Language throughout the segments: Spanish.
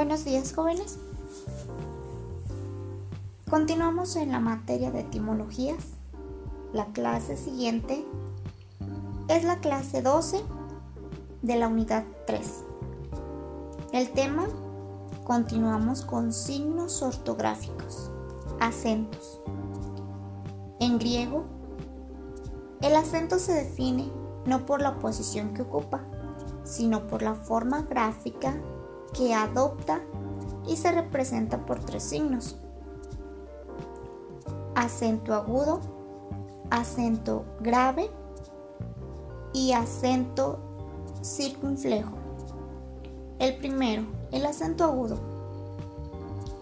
Buenos días jóvenes. Continuamos en la materia de etimologías. La clase siguiente es la clase 12 de la unidad 3. El tema continuamos con signos ortográficos, acentos. En griego, el acento se define no por la posición que ocupa, sino por la forma gráfica que adopta y se representa por tres signos. Acento agudo, acento grave y acento circunflejo. El primero, el acento agudo,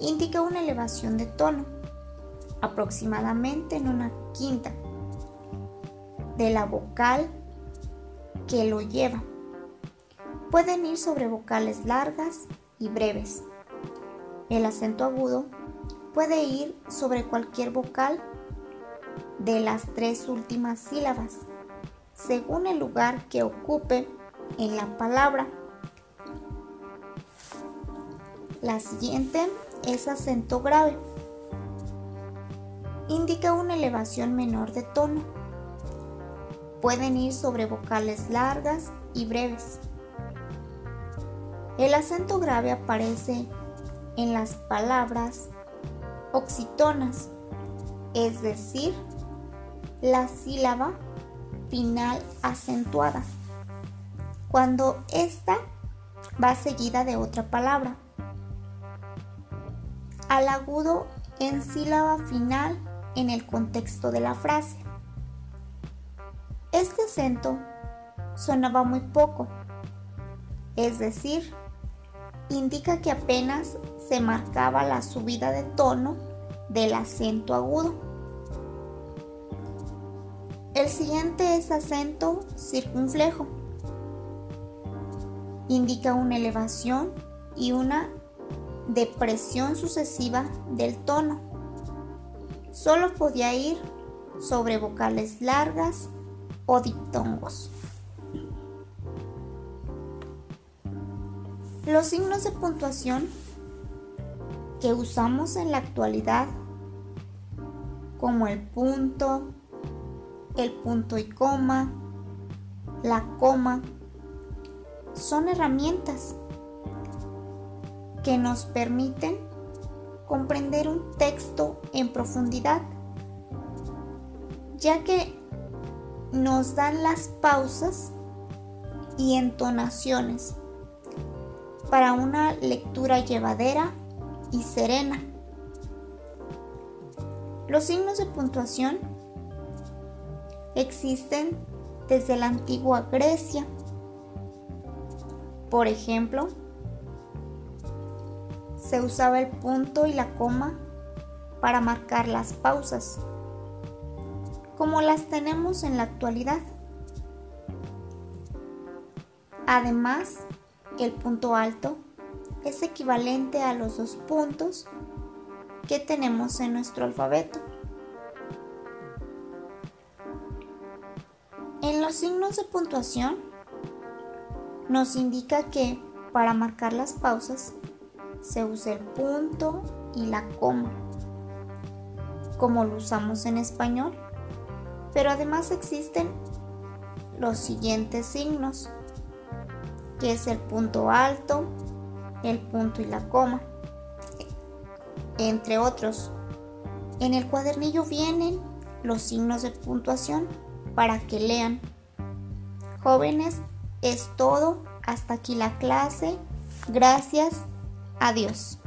indica una elevación de tono, aproximadamente en una quinta, de la vocal que lo lleva. Pueden ir sobre vocales largas y breves. El acento agudo puede ir sobre cualquier vocal de las tres últimas sílabas, según el lugar que ocupe en la palabra. La siguiente es acento grave. Indica una elevación menor de tono. Pueden ir sobre vocales largas y breves. El acento grave aparece en las palabras oxitonas, es decir, la sílaba final acentuada, cuando ésta va seguida de otra palabra. Al agudo en sílaba final en el contexto de la frase. Este acento sonaba muy poco, es decir, indica que apenas se marcaba la subida de tono del acento agudo. El siguiente es acento circunflejo. Indica una elevación y una depresión sucesiva del tono. Solo podía ir sobre vocales largas o diptongos. Los signos de puntuación que usamos en la actualidad, como el punto, el punto y coma, la coma, son herramientas que nos permiten comprender un texto en profundidad, ya que nos dan las pausas y entonaciones para una lectura llevadera y serena. Los signos de puntuación existen desde la antigua Grecia. Por ejemplo, se usaba el punto y la coma para marcar las pausas, como las tenemos en la actualidad. Además, el punto alto es equivalente a los dos puntos que tenemos en nuestro alfabeto. En los signos de puntuación nos indica que para marcar las pausas se usa el punto y la coma, como lo usamos en español, pero además existen los siguientes signos que es el punto alto, el punto y la coma, entre otros. En el cuadernillo vienen los signos de puntuación para que lean. Jóvenes, es todo. Hasta aquí la clase. Gracias. Adiós.